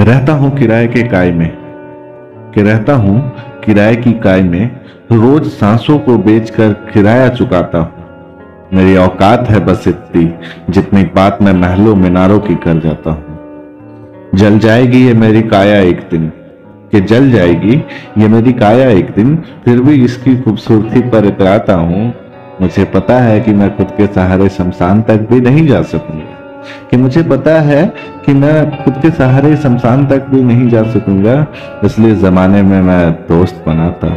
रहता हूँ किराए के काय में, कि रहता हूँ किराए की काय में, रोज सांसों को बेचकर किराया चुकाता हूँ। मेरी औकात है बस इतनी, जितनी बात मैं महलों मीनारों की कर जाता हूँ। जल जाएगी ये मेरी काया एक दिन, कि जल जाएगी ये मेरी काया एक दिन, फिर भी इसकी खूबसूरती पर इतराता हूँ मुझे पता है कि मैं खुद के सहारे शमशान तक भी नहीं जा सकूँगा। कि मुझे पता है कि मैं खुद के सहारे शमशान तक भी नहीं जा सकूँगा, इसलिए जमाने में मैं दोस्त बनाता हूँ